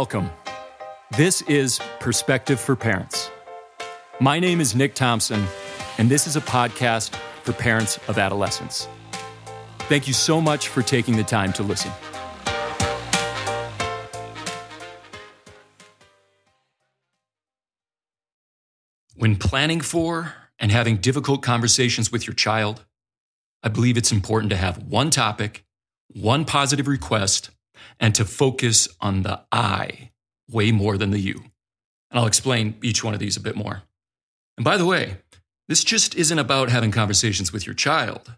Welcome. This is Perspective for Parents. My name is Nick Thompson, and this is a podcast for parents of adolescents. Thank you so much for taking the time to listen. When planning for and having difficult conversations with your child, I believe it's important to have one topic, one positive request, and to focus on the I way more than the you. And I'll explain each one of these a bit more. And by the way, this just isn't about having conversations with your child.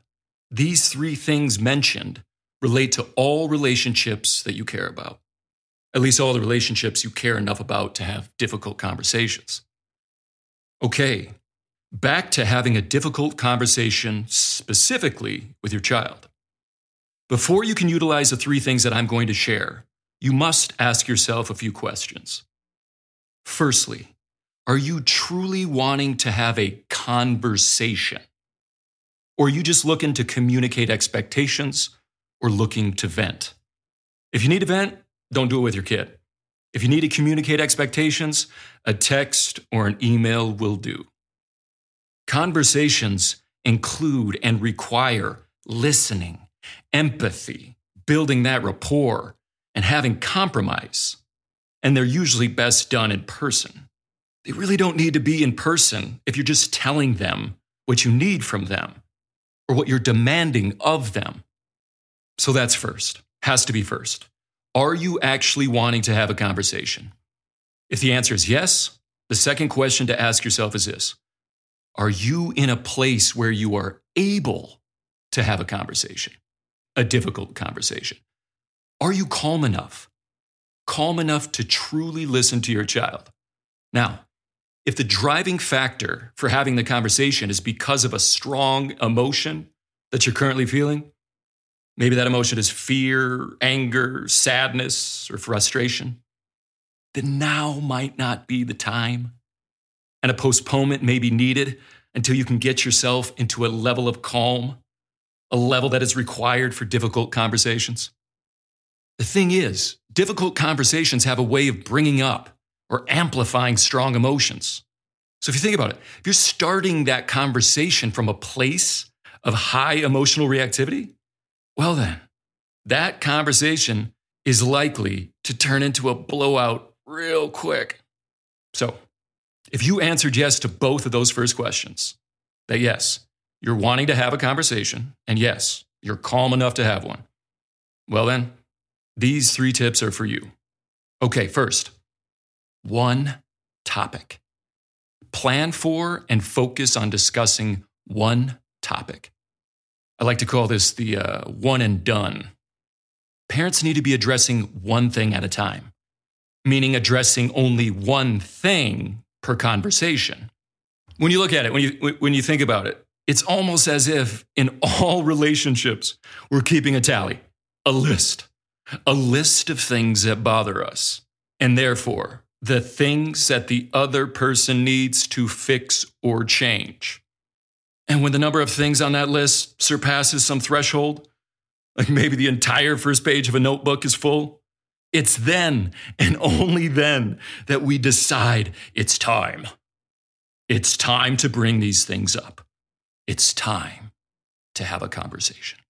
These three things mentioned relate to all relationships that you care about, at least all the relationships you care enough about to have difficult conversations. Okay, back to having a difficult conversation specifically with your child. Before you can utilize the three things that I'm going to share, you must ask yourself a few questions. Firstly, are you truly wanting to have a conversation? Or are you just looking to communicate expectations or looking to vent? If you need to vent, don't do it with your kid. If you need to communicate expectations, a text or an email will do. Conversations include and require listening, empathy, building that rapport, and having compromise. And they're usually best done in person. They really don't need to be in person if you're just telling them what you need from them or what you're demanding of them. So that's first, has to be first. Are you actually wanting to have a conversation? If the answer is yes, the second question to ask yourself is this Are you in a place where you are able to have a conversation, a difficult conversation? Are you calm enough? Calm enough to truly listen to your child? Now, if the driving factor for having the conversation is because of a strong emotion that you're currently feeling, maybe that emotion is fear, anger, sadness, or frustration, then now might not be the time. And a postponement may be needed until you can get yourself into a level of calm, a level that is required for difficult conversations. The thing is, difficult conversations have a way of bringing up or amplifying strong emotions. So if you think about it, if you're starting that conversation from a place of high emotional reactivity, well, then, that conversation is likely to turn into a blowout real quick. So, if you answered yes to both of those first questions, that yes, you're wanting to have a conversation, and yes, you're calm enough to have one, well, then, these three tips are for you. Okay, first, one topic. Plan for and focus on discussing one topic. I like to call this the uh, one and done. Parents need to be addressing one thing at a time, meaning addressing only one thing per conversation. When you look at it, when you, when you think about it, it's almost as if in all relationships, we're keeping a tally, a list a list of things that bother us, and therefore the things that the other person needs to fix or change. And when the number of things on that list surpasses some threshold, like maybe the entire first page of a notebook is full, it's then and only then that we decide it's time. It's time to bring these things up. It's time to have a conversation.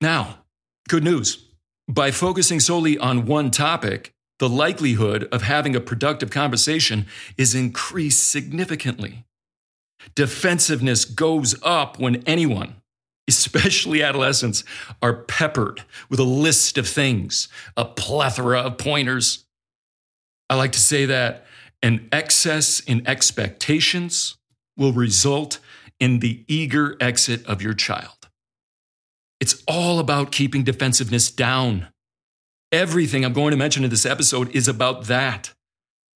Now, good news. By focusing solely on one topic, the likelihood of having a productive conversation is increased significantly. Defensiveness goes up when anyone, especially adolescents, are peppered with a list of things, a plethora of pointers. I like to say that an excess in expectations will result in the eager exit of your child. It's all about keeping defensiveness down. Everything I'm going to mention in this episode is about that.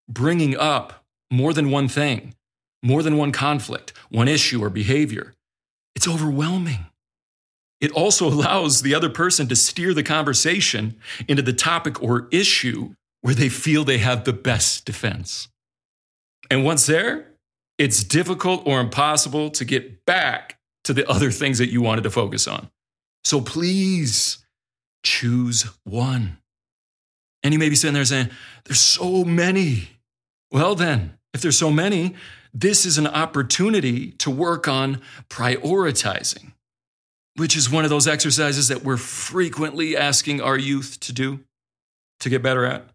Bringing up more than one thing, more than one conflict, one issue or behavior. It's overwhelming. It also allows the other person to steer the conversation into the topic or issue where they feel they have the best defense. And once there, it's difficult or impossible to get back to the other things that you wanted to focus on. So please choose one. And you may be sitting there saying, There's so many. Well, then, if there's so many, this is an opportunity to work on prioritizing, which is one of those exercises that we're frequently asking our youth to do to get better at.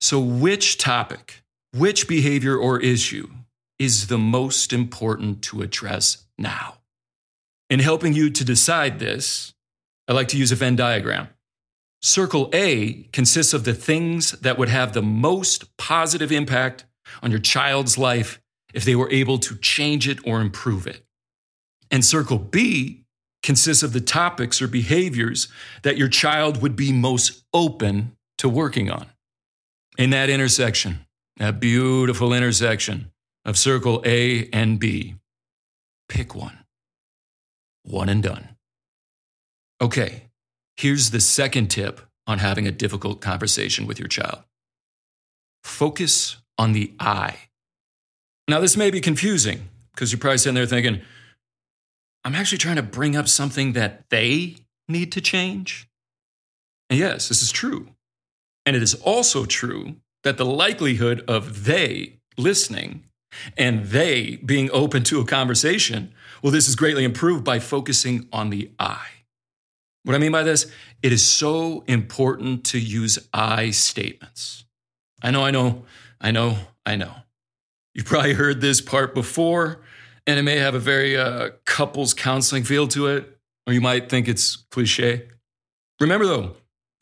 So, which topic, which behavior or issue is the most important to address now? In helping you to decide this, I like to use a Venn diagram. Circle A consists of the things that would have the most positive impact on your child's life if they were able to change it or improve it. And circle B consists of the topics or behaviors that your child would be most open to working on. In that intersection, that beautiful intersection of circle A and B, pick one. One and done. Okay, Here's the second tip on having a difficult conversation with your child focus on the I. Now, this may be confusing because you're probably sitting there thinking, I'm actually trying to bring up something that they need to change. And yes, this is true. And it is also true that the likelihood of they listening and they being open to a conversation, well, this is greatly improved by focusing on the I. What I mean by this, it is so important to use I statements. I know, I know, I know, I know. You've probably heard this part before, and it may have a very uh, couples counseling feel to it, or you might think it's cliche. Remember though,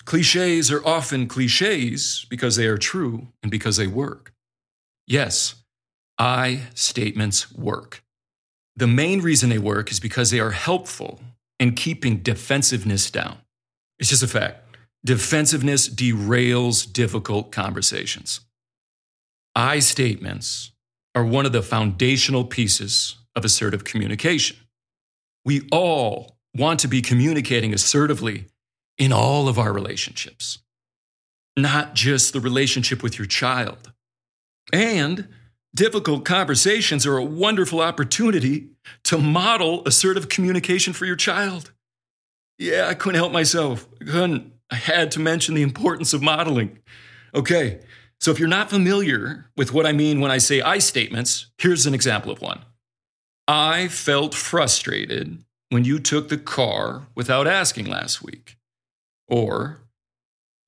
cliches are often cliches because they are true and because they work. Yes, I statements work. The main reason they work is because they are helpful in keeping defensiveness down. It's just a fact. Defensiveness derails difficult conversations. I statements are one of the foundational pieces of assertive communication. We all want to be communicating assertively in all of our relationships, not just the relationship with your child. And Difficult conversations are a wonderful opportunity to model assertive communication for your child. Yeah, I couldn't help myself. I couldn't. I had to mention the importance of modeling. Okay, so if you're not familiar with what I mean when I say I statements, here's an example of one. I felt frustrated when you took the car without asking last week. Or,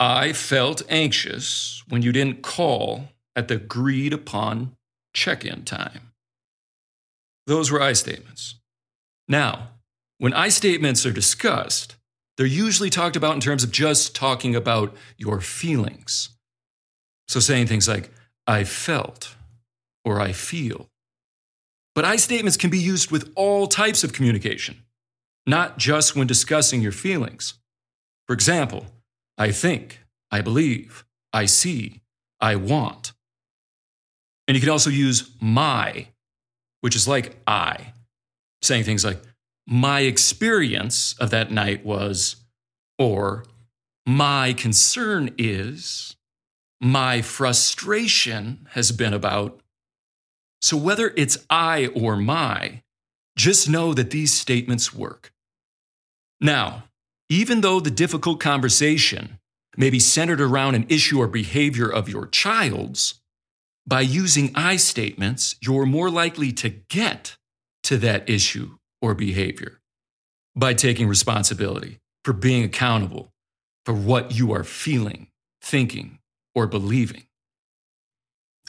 I felt anxious when you didn't call at the agreed upon check in time. Those were I statements. Now, when I statements are discussed, they're usually talked about in terms of just talking about your feelings. So saying things like, I felt or I feel. But I statements can be used with all types of communication, not just when discussing your feelings. For example, I think, I believe, I see, I want. And you can also use my, which is like I, saying things like, my experience of that night was, or my concern is, my frustration has been about. So whether it's I or my, just know that these statements work. Now, even though the difficult conversation may be centered around an issue or behavior of your child's, by using I statements, you're more likely to get to that issue or behavior by taking responsibility for being accountable for what you are feeling, thinking, or believing.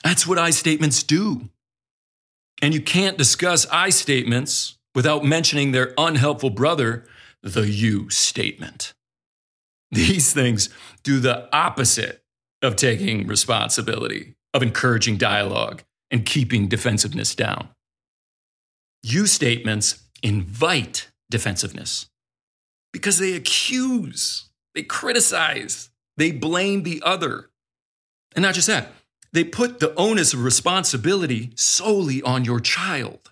That's what I statements do. And you can't discuss I statements without mentioning their unhelpful brother, the you statement. These things do the opposite of taking responsibility of encouraging dialogue and keeping defensiveness down. You statements invite defensiveness because they accuse, they criticize, they blame the other. And not just that, they put the onus of responsibility solely on your child.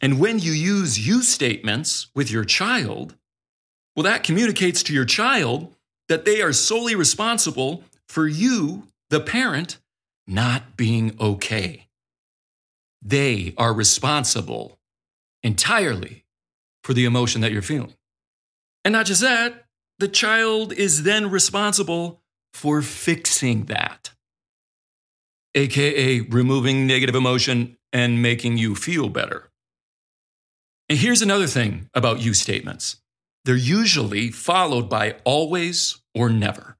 And when you use you statements with your child, well, that communicates to your child that they are solely responsible for you, the parent, not being okay. They are responsible entirely for the emotion that you're feeling. And not just that, the child is then responsible for fixing that, aka removing negative emotion and making you feel better. And here's another thing about you statements they're usually followed by always or never.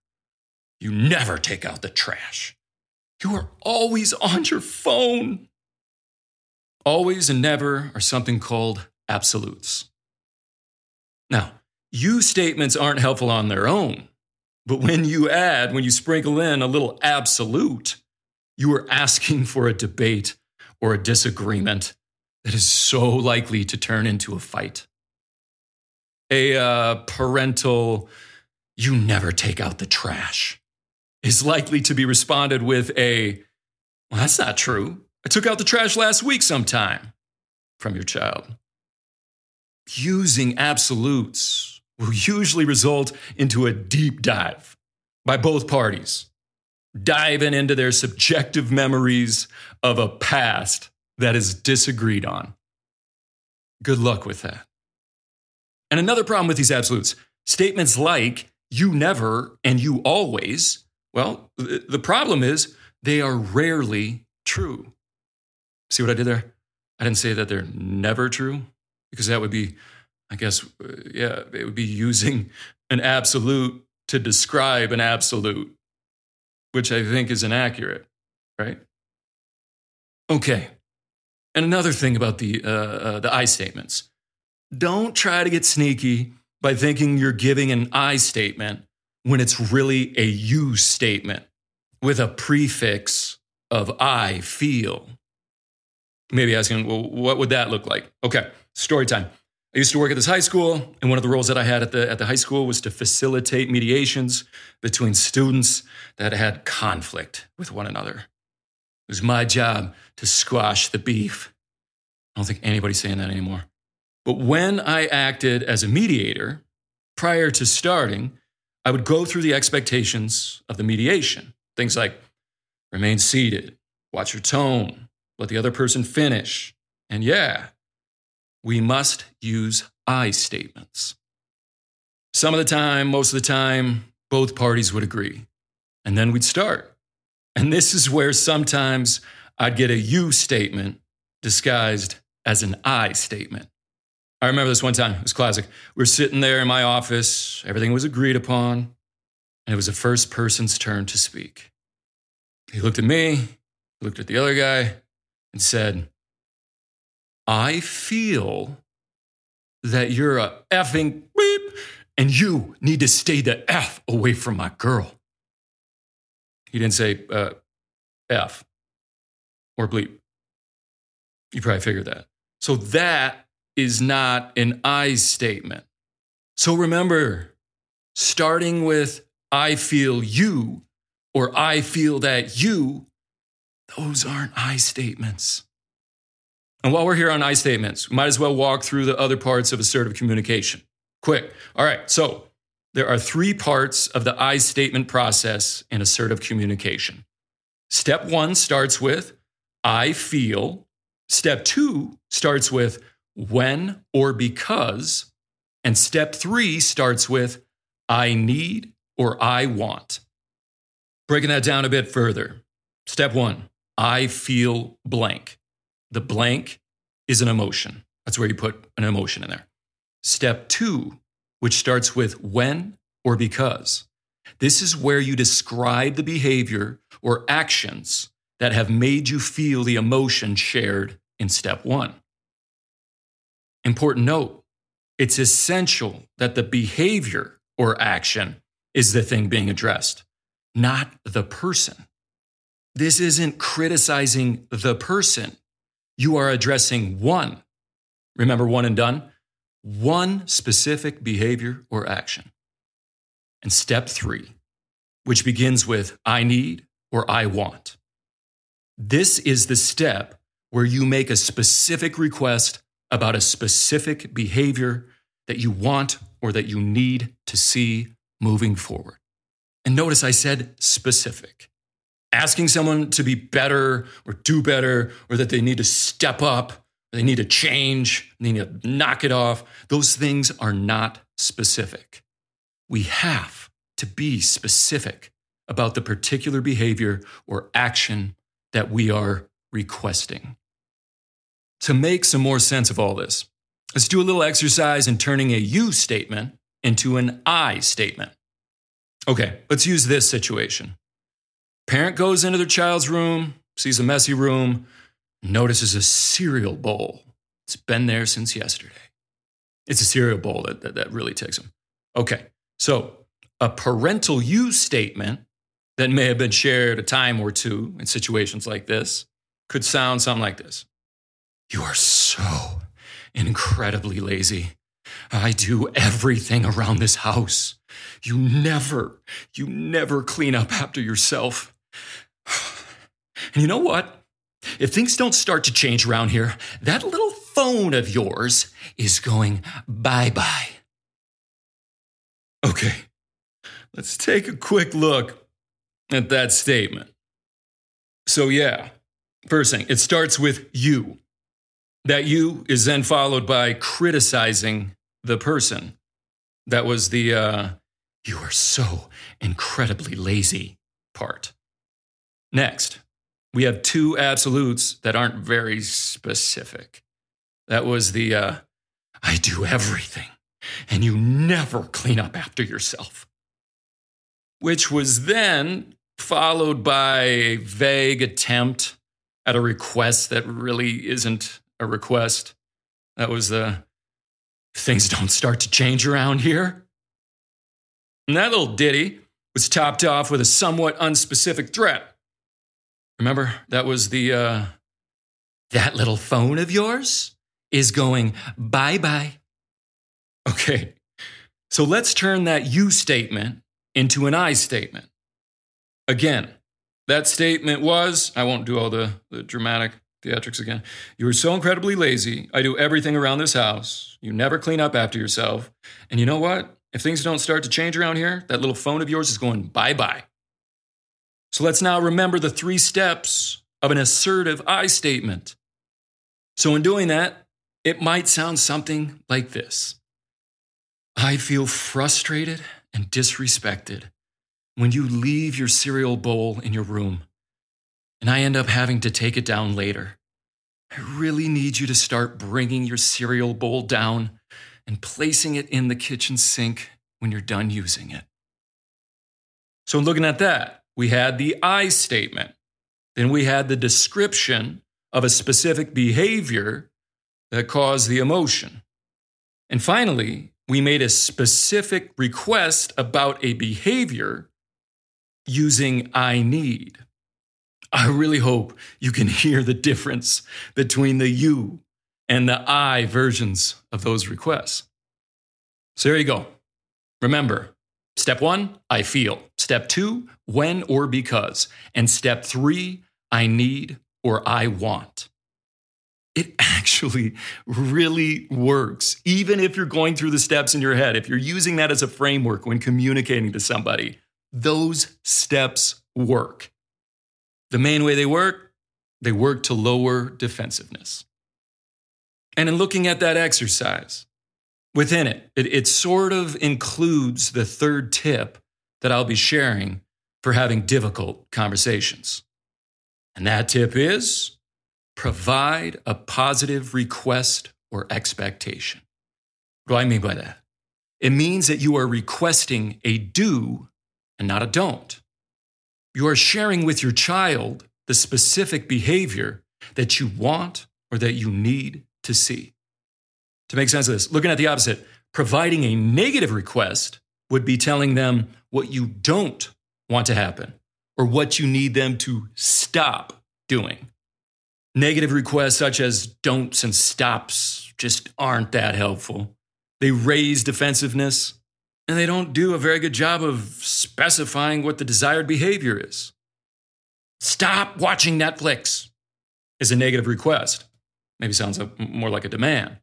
You never take out the trash. You are always on your phone. Always and never are something called absolutes. Now, you statements aren't helpful on their own, but when you add, when you sprinkle in a little absolute, you are asking for a debate or a disagreement that is so likely to turn into a fight. A uh, parental, you never take out the trash, is likely to be responded with a, well, that's not true. I took out the trash last week sometime from your child. Using absolutes will usually result into a deep dive by both parties, diving into their subjective memories of a past that is disagreed on. Good luck with that. And another problem with these absolutes statements like you never and you always, well, the problem is they are rarely true. See what I did there? I didn't say that they're never true because that would be, I guess, yeah, it would be using an absolute to describe an absolute, which I think is inaccurate, right? Okay. And another thing about the, uh, uh, the I statements don't try to get sneaky by thinking you're giving an I statement when it's really a you statement with a prefix of I feel. Maybe asking, well, what would that look like? Okay, story time. I used to work at this high school, and one of the roles that I had at the, at the high school was to facilitate mediations between students that had conflict with one another. It was my job to squash the beef. I don't think anybody's saying that anymore. But when I acted as a mediator, prior to starting, I would go through the expectations of the mediation. Things like remain seated, watch your tone, let the other person finish. And yeah, we must use I statements. Some of the time, most of the time, both parties would agree. And then we'd start. And this is where sometimes I'd get a you statement disguised as an I statement. I remember this one time, it was classic. We were sitting there in my office, everything was agreed upon, and it was the first person's turn to speak. He looked at me, looked at the other guy, and said, I feel that you're a effing beep, and you need to stay the F away from my girl. He didn't say uh, F or bleep. You probably figured that. So that is not an I statement. So remember, starting with I feel you or I feel that you, those aren't I statements. And while we're here on I statements, we might as well walk through the other parts of assertive communication. Quick. All right. So there are three parts of the I statement process in assertive communication. Step one starts with I feel. Step two starts with when or because. And step three starts with I need or I want. Breaking that down a bit further. Step one I feel blank. The blank is an emotion. That's where you put an emotion in there. Step two which starts with when or because. This is where you describe the behavior or actions that have made you feel the emotion shared in step one. Important note it's essential that the behavior or action is the thing being addressed, not the person. This isn't criticizing the person. You are addressing one. Remember one and done? one specific behavior or action. And step three, which begins with I need or I want. This is the step where you make a specific request about a specific behavior that you want or that you need to see moving forward. And notice I said specific. Asking someone to be better or do better or that they need to step up they need to change, they need to knock it off. Those things are not specific. We have to be specific about the particular behavior or action that we are requesting. To make some more sense of all this, let's do a little exercise in turning a you statement into an I statement. Okay, let's use this situation. Parent goes into their child's room, sees a messy room, notices a cereal bowl. It's been there since yesterday. It's a cereal bowl that, that, that really takes them. Okay, so a parental you statement that may have been shared a time or two in situations like this could sound something like this You are so incredibly lazy. I do everything around this house. You never, you never clean up after yourself. And you know what? If things don't start to change around here, that little phone of yours is going bye bye. Okay, let's take a quick look at that statement. So, yeah, first thing, it starts with you. That you is then followed by criticizing the person. That was the, uh, you are so incredibly lazy part. Next, we have two absolutes that aren't very specific. That was the, uh, I do everything, and you never clean up after yourself. Which was then followed by a vague attempt at a request that really isn't a request. That was the, things don't start to change around here. And that little ditty was topped off with a somewhat unspecific threat. Remember, that was the, uh, that little phone of yours is going bye bye. Okay, so let's turn that you statement into an I statement. Again, that statement was I won't do all the, the dramatic theatrics again. You are so incredibly lazy. I do everything around this house. You never clean up after yourself. And you know what? If things don't start to change around here, that little phone of yours is going bye bye. So let's now remember the three steps of an assertive I statement. So, in doing that, it might sound something like this I feel frustrated and disrespected when you leave your cereal bowl in your room and I end up having to take it down later. I really need you to start bringing your cereal bowl down and placing it in the kitchen sink when you're done using it. So, looking at that, we had the I statement. Then we had the description of a specific behavior that caused the emotion. And finally, we made a specific request about a behavior using I need. I really hope you can hear the difference between the you and the I versions of those requests. So there you go. Remember, step one, I feel. Step two, when or because. And step three, I need or I want. It actually really works, even if you're going through the steps in your head. If you're using that as a framework when communicating to somebody, those steps work. The main way they work, they work to lower defensiveness. And in looking at that exercise, within it, it, it sort of includes the third tip that I'll be sharing for having difficult conversations. And that tip is provide a positive request or expectation. What do I mean by that? It means that you are requesting a do and not a don't. You are sharing with your child the specific behavior that you want or that you need to see. To make sense of this, looking at the opposite, providing a negative request would be telling them what you don't want to happen or what you need them to stop doing. Negative requests such as don'ts and stops just aren't that helpful. They raise defensiveness and they don't do a very good job of specifying what the desired behavior is. Stop watching Netflix is a negative request. Maybe sounds more like a demand.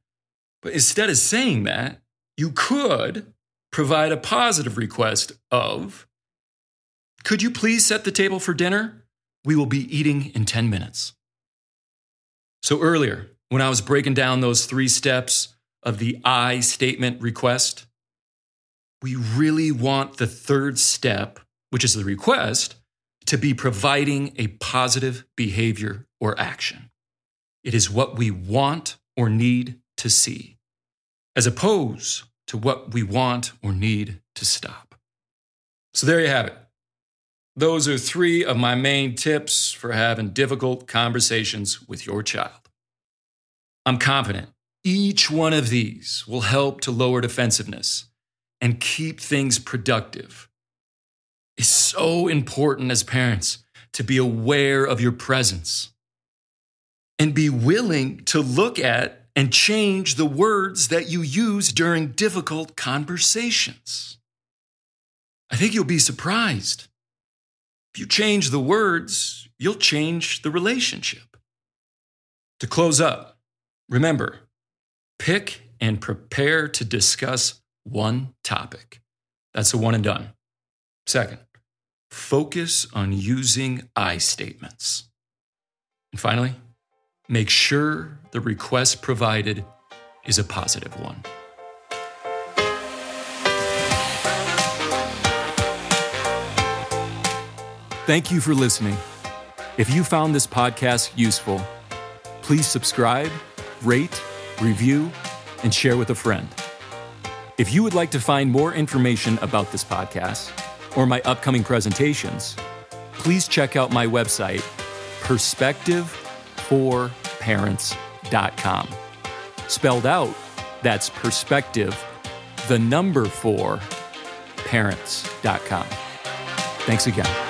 But instead of saying that, you could provide a positive request of Could you please set the table for dinner? We will be eating in 10 minutes. So earlier, when I was breaking down those three steps of the I statement request, we really want the third step which is the request, to be providing a positive behavior or action. It is what we want or need to see, as opposed to what we want or need to stop. So there you have it. Those are three of my main tips for having difficult conversations with your child. I'm confident each one of these will help to lower defensiveness and keep things productive. It's so important as parents to be aware of your presence and be willing to look at and change the words that you use during difficult conversations. I think you'll be surprised. If you change the words, you'll change the relationship. To close up, remember pick and prepare to discuss one topic. That's a one and done. Second, focus on using I statements. And finally, make sure the request provided is a positive one. Thank you for listening. If you found this podcast useful, please subscribe, rate, review, and share with a friend. If you would like to find more information about this podcast or my upcoming presentations, please check out my website, perspective4parents.com. Spelled out, that's perspective, the number four, parents.com. Thanks again.